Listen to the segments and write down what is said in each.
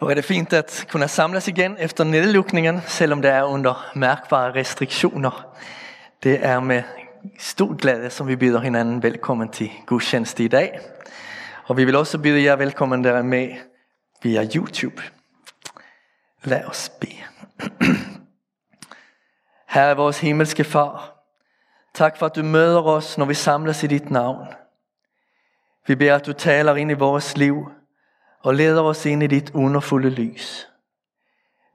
Och är det fint att kunna samlas igen efter nedlukningen, selvom det er under märkbara restriktioner. Det är med stor glæde, som vi byder hinanden velkommen til gudstjeneste i dag. Og vi vil også byde jer velkommen, der med via YouTube. Lad os bede. Herre vores himmelske far, tak for at du møder os, når vi samles i dit navn. Vi beder, at du taler ind i vores liv og leder os ind i dit underfulde lys.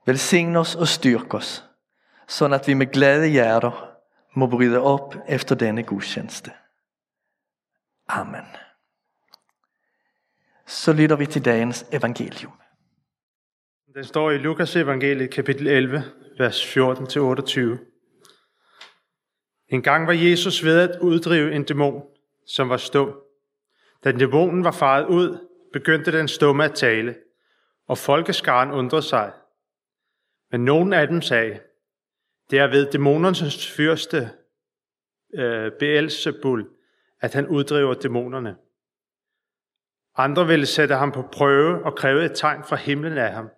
Velsign os og styrk os, sådan at vi med glade hjerter må bryde op efter denne gudstjeneste. Amen. Så lytter vi til dagens evangelium. Den står i Lukas evangeliet kapitel 11, vers 14-28. En gang var Jesus ved at uddrive en dæmon, som var stum. Da dæmonen var faret ud, begyndte den stumme at tale, og folkeskaren undrede sig. Men nogen af dem sagde, det er ved dæmonernes fyrste øh, Beelzebul, at han uddriver dæmonerne. Andre ville sætte ham på prøve og kræve et tegn fra himlen af ham.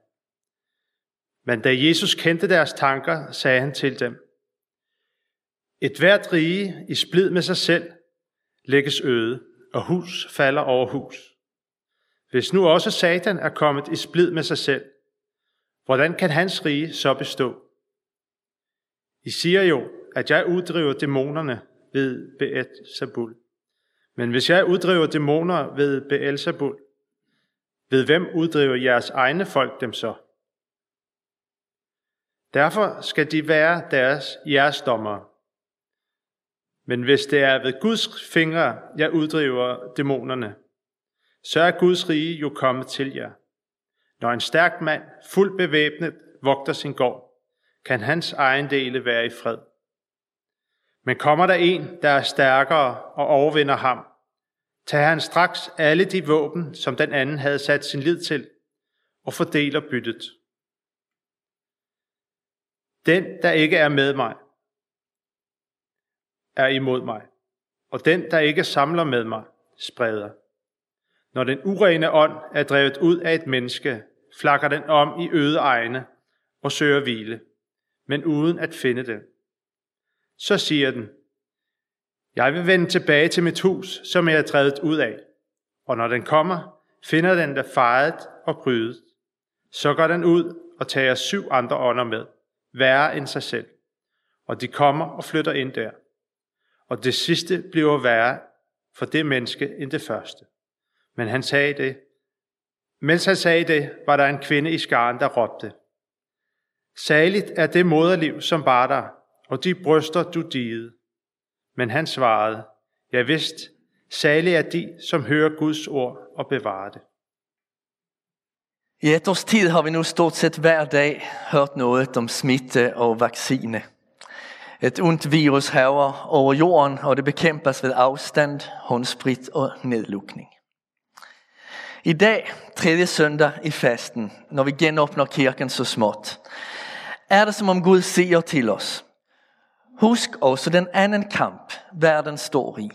Men da Jesus kendte deres tanker, sagde han til dem, Et hvert rige i splid med sig selv lægges øde, og hus falder over hus. Hvis nu også Satan er kommet i splid med sig selv, hvordan kan hans rige så bestå? I siger jo, at jeg uddriver dæmonerne ved Beelzebul. Men hvis jeg uddriver dæmoner ved Beelzebul, ved hvem uddriver jeres egne folk dem så? Derfor skal de være deres jeres dommere. Men hvis det er ved Guds fingre, jeg uddriver dæmonerne, så er Guds rige jo kommet til jer. Når en stærk mand, fuldt bevæbnet, vogter sin gård, kan hans ejendele være i fred. Men kommer der en, der er stærkere og overvinder ham, tager han straks alle de våben, som den anden havde sat sin lid til, og fordeler byttet. Den, der ikke er med mig, er imod mig, og den, der ikke samler med mig, spreder. Når den urene ånd er drevet ud af et menneske, flakker den om i øde egne og søger hvile, men uden at finde den. Så siger den, jeg vil vende tilbage til mit hus, som jeg er drevet ud af. Og når den kommer, finder den der fejret og brydet. Så går den ud og tager syv andre ånder med, værre end sig selv. Og de kommer og flytter ind der. Og det sidste bliver værre for det menneske end det første. Men han sagde det. Mens han sagde det, var der en kvinde i skaren, der råbte. Saligt er det moderliv, som var der, og de bryster, du digede. Men han svarede, jeg vidst, salig er de, som hører Guds ord og bevarer det. I et års tid har vi nu stort set hver dag hørt noget om smitte og vaccine. Et ondt virus hæver over jorden, og det bekæmpes ved afstand, håndsprit og nedlukning. I dag, tredje søndag i fasten, når vi genåbner kirken så småt, er det som om Gud siger til os, husk også den anden kamp, verden står i.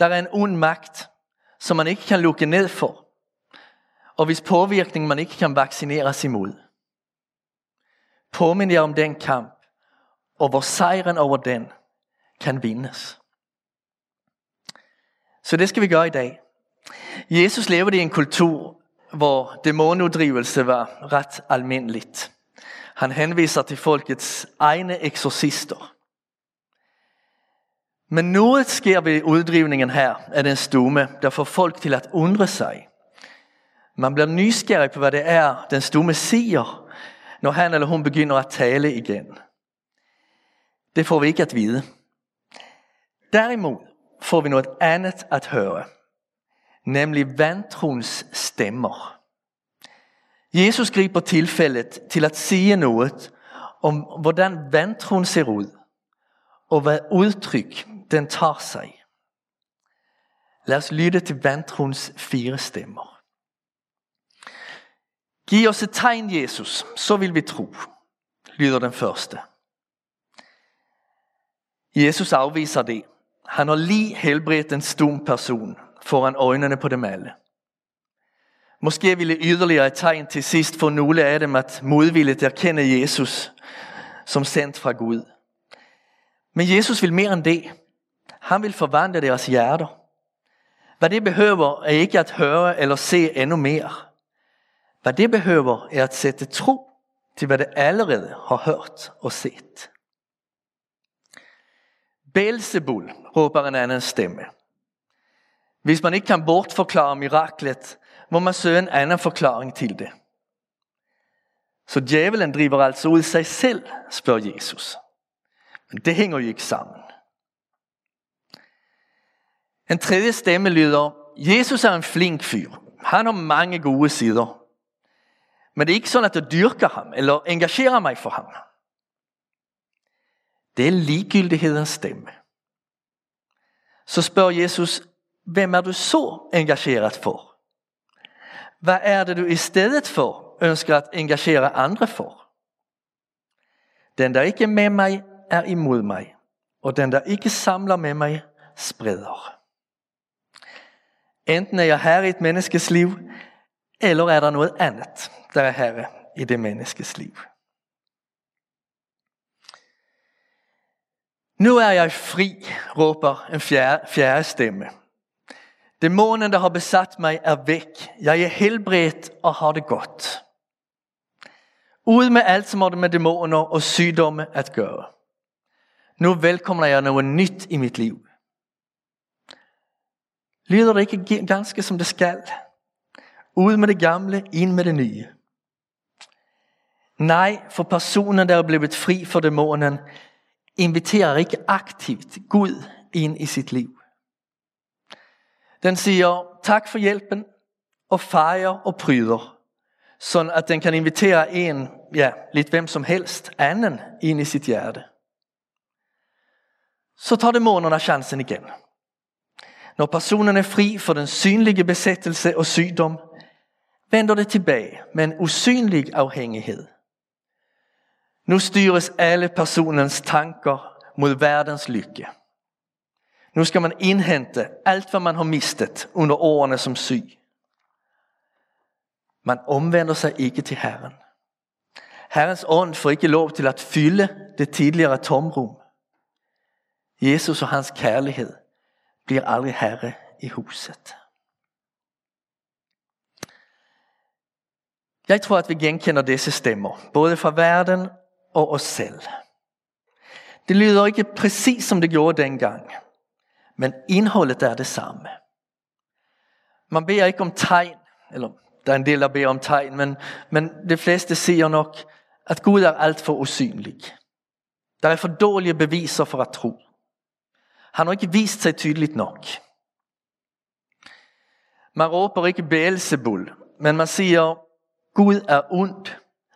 Der er en ond magt, som man ikke kan lukke ned for, og hvis påvirkning man ikke kan vaccineres imod. Påmind jer om den kamp, og hvor sejren over den kan vindes. Så det skal vi gøre i dag. Jesus levede i en kultur, hvor dæmonuddrivelse var ret almindeligt. Han henviser til folkets egne eksorcister. Men noget sker ved uddrivningen her af den stumme, der får folk til at undre sig. Man bliver nysgerrig på, hvad det er, den stumme siger, når han eller hun begynder at tale igen. Det får vi ikke at vide. Derimod får vi noget andet at høre nemlig vantrons stemmer. Jesus griber tilfældet til at sige noget om, hvordan vantron ser ud, og hvad udtryk den tager sig. Lad os lytte til vantrons fire stemmer. Giv os et tegn, Jesus, så vil vi tro, lyder den første. Jesus afviser det. Han har lige helbredt en stum person foran øjnene på dem alle. Måske ville yderligere tegn til sidst få nogle af dem at modvilligt erkende Jesus som sendt fra Gud. Men Jesus vil mere end det. Han vil forvandle deres hjerter. Hvad det behøver er ikke at høre eller se endnu mere. Hvad det behøver er at sætte tro til hvad det allerede har hørt og set. Belzebul, råber en anden stemme. Hvis man ikke kan bortforklare miraklet, må man søge en anden forklaring til det. Så djævelen driver altså ud sig selv, spørger Jesus. Men det hænger jo ikke sammen. En tredje stemme lyder, Jesus er en flink fyr. Han har mange gode sider. Men det er ikke sådan, at jeg dyrker ham eller engagerer mig for ham. Det er ligegyldighedens stemme. Så spørger Jesus, hvem er du så engageret for? Hvad er det du i stedet for ønsker at engagere andre for? Den der ikke er med mig er imod mig, og den der ikke samler med mig spreder. Enten er jeg herre i et menneskes liv, eller er der noget andet, der er herre i det menneskes liv. Nu er jeg fri, råber en fjerde, fjerde stemme. Dæmonen, der har besat mig, er væk. Jeg er helbredt og har det godt. Ud med alt, som har det med dæmoner og sygdomme at gøre. Nu velkomner jeg noget nyt i mit liv. Lyder det ikke ganske som det skal? Ud med det gamle, ind med det nye. Nej, for personen, der er blevet fri for dæmonen, inviterer ikke aktivt Gud ind i sit liv. Den siger tak for hjælpen og fejrer og pryder, sådan at den kan invitere en, ja, lidt hvem som helst, anden ind i sit hjerte. Så tar dæmonerne chancen igen. Når personen er fri for den synlige besættelse og sygdom, vender det tilbage med en usynlig afhængighed. Nu styres alle personens tanker mod verdens lykke. Nu skal man indhente alt, hvad man har mistet under årene som syg. Man omvender sig ikke til Herren. Herrens ånd får ikke lov til at fylde det tidligere tomrum. Jesus og hans kærlighed bliver aldrig herre i huset. Jeg tror, at vi genkender disse stemmer, både fra verden og os selv. Det lyder ikke præcis som det gjorde dengang, men indholdet er det samme. Man beder ikke om tegn, eller der er en del, der beder om tegn, men, men de fleste siger nok, at Gud er alt for usynlig. Der er for dårlige beviser for at tro. Han har ikke vist sig tydeligt nok. Man råber ikke Beelzebul, men man siger, Gud er ond.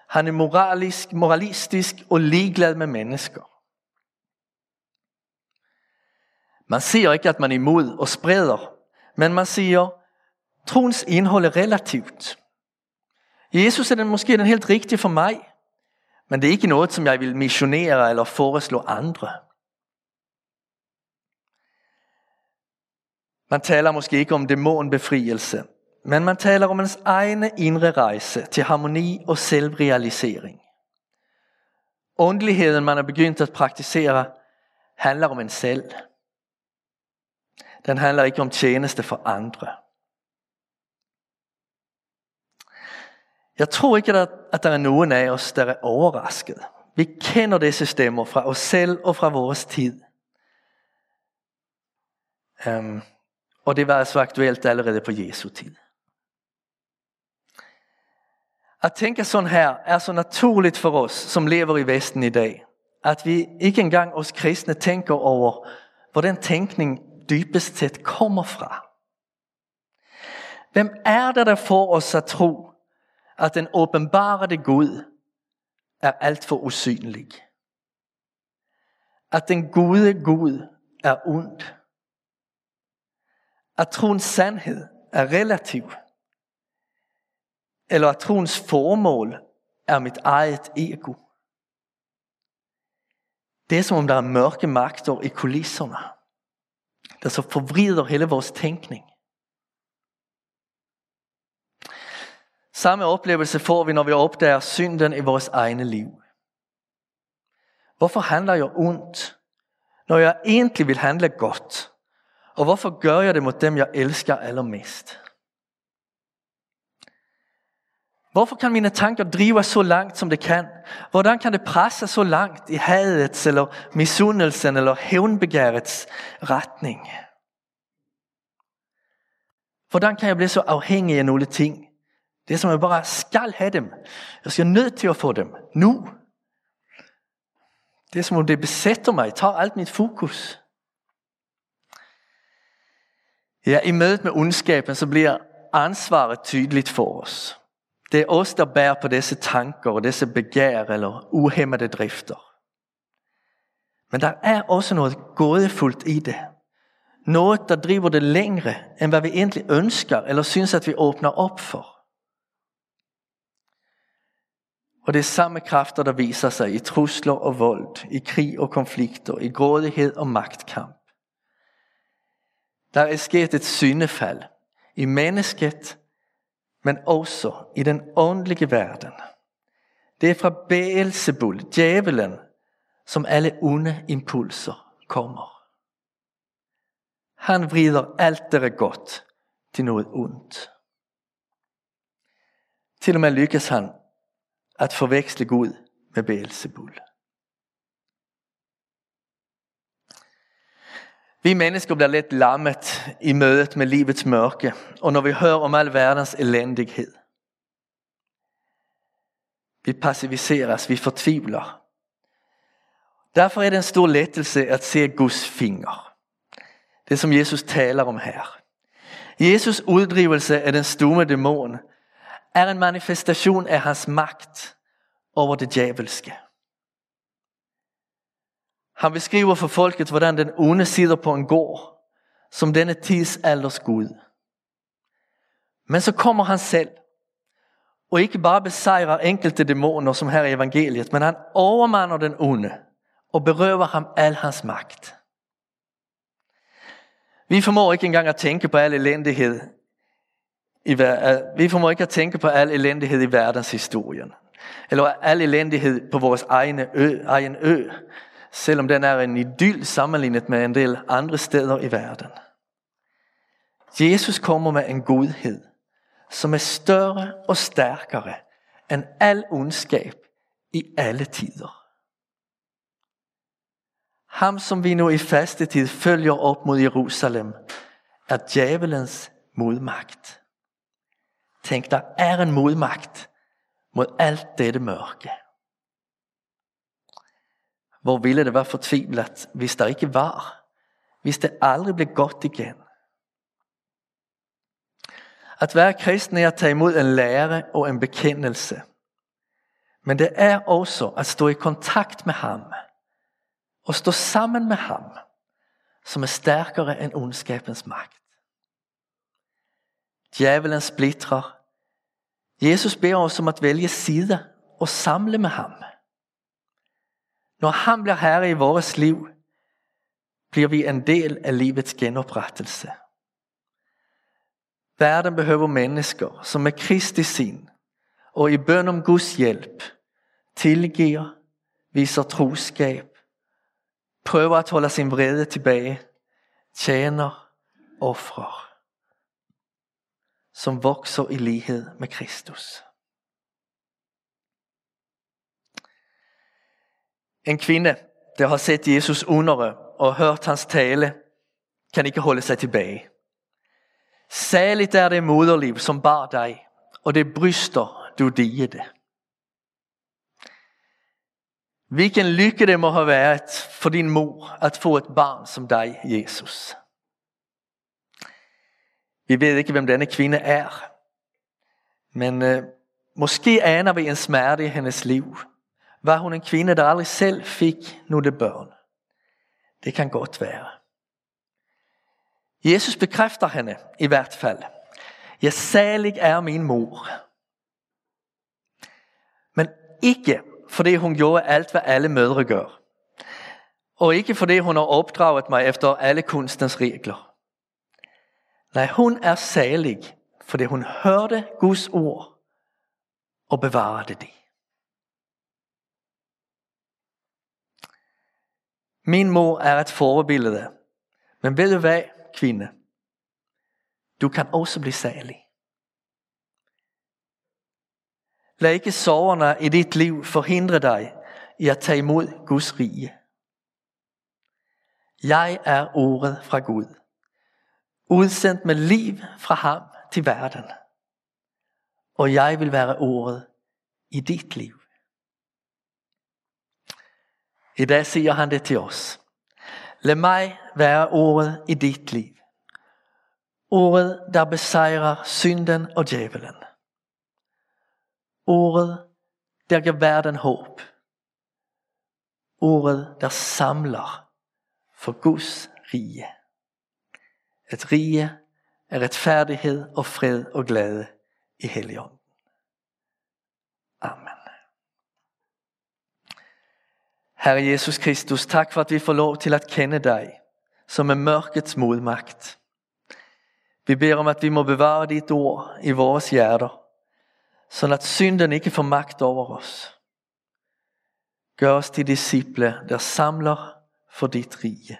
Han er moralisk, moralistisk og ligeglad med mennesker. Man siger ikke, at man er imod og spreder, men man siger, troens indhold er relativt. Jesus er den måske den helt rigtige for mig, men det er ikke noget, som jeg vil missionere eller foreslå andre. Man taler måske ikke om dæmonbefrielse, men man taler om ens egne indre rejse til harmoni og selvrealisering. Åndeligheden, man har begyndt at praktisere, handler om en selv. Den handler ikke om tjeneste for andre. Jeg tror ikke, at der er nogen af os, der er overrasket. Vi kender disse stemmer fra os selv og fra vores tid. Um, og det var så aktuelt allerede på Jesu tid. At tænke sådan her er så naturligt for os, som lever i Vesten i dag, at vi ikke engang os kristne tænker over, hvor den tænkning dybest set kommer fra. Hvem er det, der får os at tro, at den åbenbarede Gud er alt for usynlig? At den gode Gud er ond? At troens sandhed er relativ? Eller at troens formål er mit eget ego? Det er som om der er mørke magter i kulisserne der så forvrider hele vores tænkning. Samme oplevelse får vi, når vi opdager synden i vores egne liv. Hvorfor handler jeg ondt, når jeg egentlig vil handle godt? Og hvorfor gør jeg det mod dem, jeg elsker allermest? Hvorfor kan mine tanker drive så langt, som det kan? Hvordan kan det presse så langt i hadets, eller misundelsen, eller hævnbegærets retning? Hvordan kan jeg blive så afhængig af nogle ting? Det er som jeg bare skal have dem. Jeg skal nødt til at få dem. Nu. Det er som om det besætter mig, tager alt mit fokus. Ja, i mødet med ondskaben, så bliver ansvaret tydeligt for os. Det er os, der bærer på disse tanker og disse begær eller uhemmede drifter. Men der er også noget gådefuldt i det. Noget, der driver det længere, end hvad vi egentlig ønsker eller synes, at vi åbner op for. Og det er samme kræfter, der viser sig i trusler og vold, i krig og konflikter, i grådighed og magtkamp. Der er sket et syndefald i mennesket, men også i den åndelige verden. Det er fra Beelzebul, djævelen, som alle onde impulser kommer. Han vrider alt det godt til noget ondt. Til og med lykkes han at forveksle Gud med Beelzebul. Vi mennesker bliver lidt lammet i mødet med livets mørke, og når vi hører om al verdens elendighed. Vi passiviseres, vi fortvivler. Derfor er det en stor lettelse at se Guds finger. Det som Jesus taler om her. Jesus uddrivelse af den stumme dæmon er en manifestation af hans magt over det djævelske. Han beskriver for folket, hvordan den onde sidder på en gård, som denne tidsalders Gud. Men så kommer han selv, og ikke bare besejrer enkelte dæmoner, som her i evangeliet, men han overmander den onde og berøver ham al hans magt. Vi formår ikke engang at tænke på al elendighed. I, vi formår ikke at tænke på al elendighed i verdenshistorien. Eller al elendighed på vores egne ø, egen ø selvom den er en idyll sammenlignet med en del andre steder i verden. Jesus kommer med en godhed, som er større og stærkere end al ondskab i alle tider. Ham, som vi nu i fastetid følger op mod Jerusalem, er djævelens modmagt. Tænk, der er en modmagt mod alt dette mørke. Hvor ville det være fortvivlet, hvis der ikke var. Hvis det aldrig blev godt igen. At være kristen er at tage imod en lære og en bekendelse. Men det er også at stå i kontakt med ham. Og stå sammen med ham, som er stærkere end ondskabens magt. Djævelen splittrer. Jesus beder os om at vælge side og samle med ham. Når han bliver herre i vores liv, bliver vi en del af livets genoprettelse. Verden behøver mennesker, som med Kristi sin og i bøn om Guds hjælp tilgiver, viser troskab, prøver at holde sin vrede tilbage, tjener, offrer, som vokser i lighed med Kristus. En kvinde, der har set Jesus undere og hørt hans tale, kan ikke holde sig tilbage. Særligt er det moderliv, som bar dig, og det bryster, du digede. Hvilken lykke det må have været for din mor at få et barn som dig, Jesus. Vi ved ikke, hvem denne kvinde er, men øh, måske aner vi en smerte i hendes liv. Var hun en kvinde, der aldrig selv fik nogle børn? Det kan godt være. Jesus bekræfter hende i hvert fald. Ja, salig er min mor. Men ikke fordi hun gjorde alt, hvad alle mødre gør. Og ikke fordi hun har opdraget mig efter alle kunstens regler. Nej, hun er salig, fordi hun hørte Guds ord og bevarede det. Min mor er et forbillede. Men ved du hvad, kvinde? Du kan også blive særlig. Lad ikke soverne i dit liv forhindre dig i at tage imod Guds rige. Jeg er ordet fra Gud, udsendt med liv fra ham til verden. Og jeg vil være ordet i dit liv. I dag siger han det til os. Lad mig være ordet i dit liv. Ordet, der besejrer synden og djævelen. Ordet, der giver verden håb. Ordet, der samler for Guds rige. Et rige af retfærdighed og fred og glæde i Helligånden. Amen. Herre Jesus Kristus, tak for at vi får lov til at kende dig, som er mørkets modmagt. Vi beder om, at vi må bevare dit ord i vores hjerter, så at synden ikke får magt over os. Gør os til disciple, der samler for dit rige.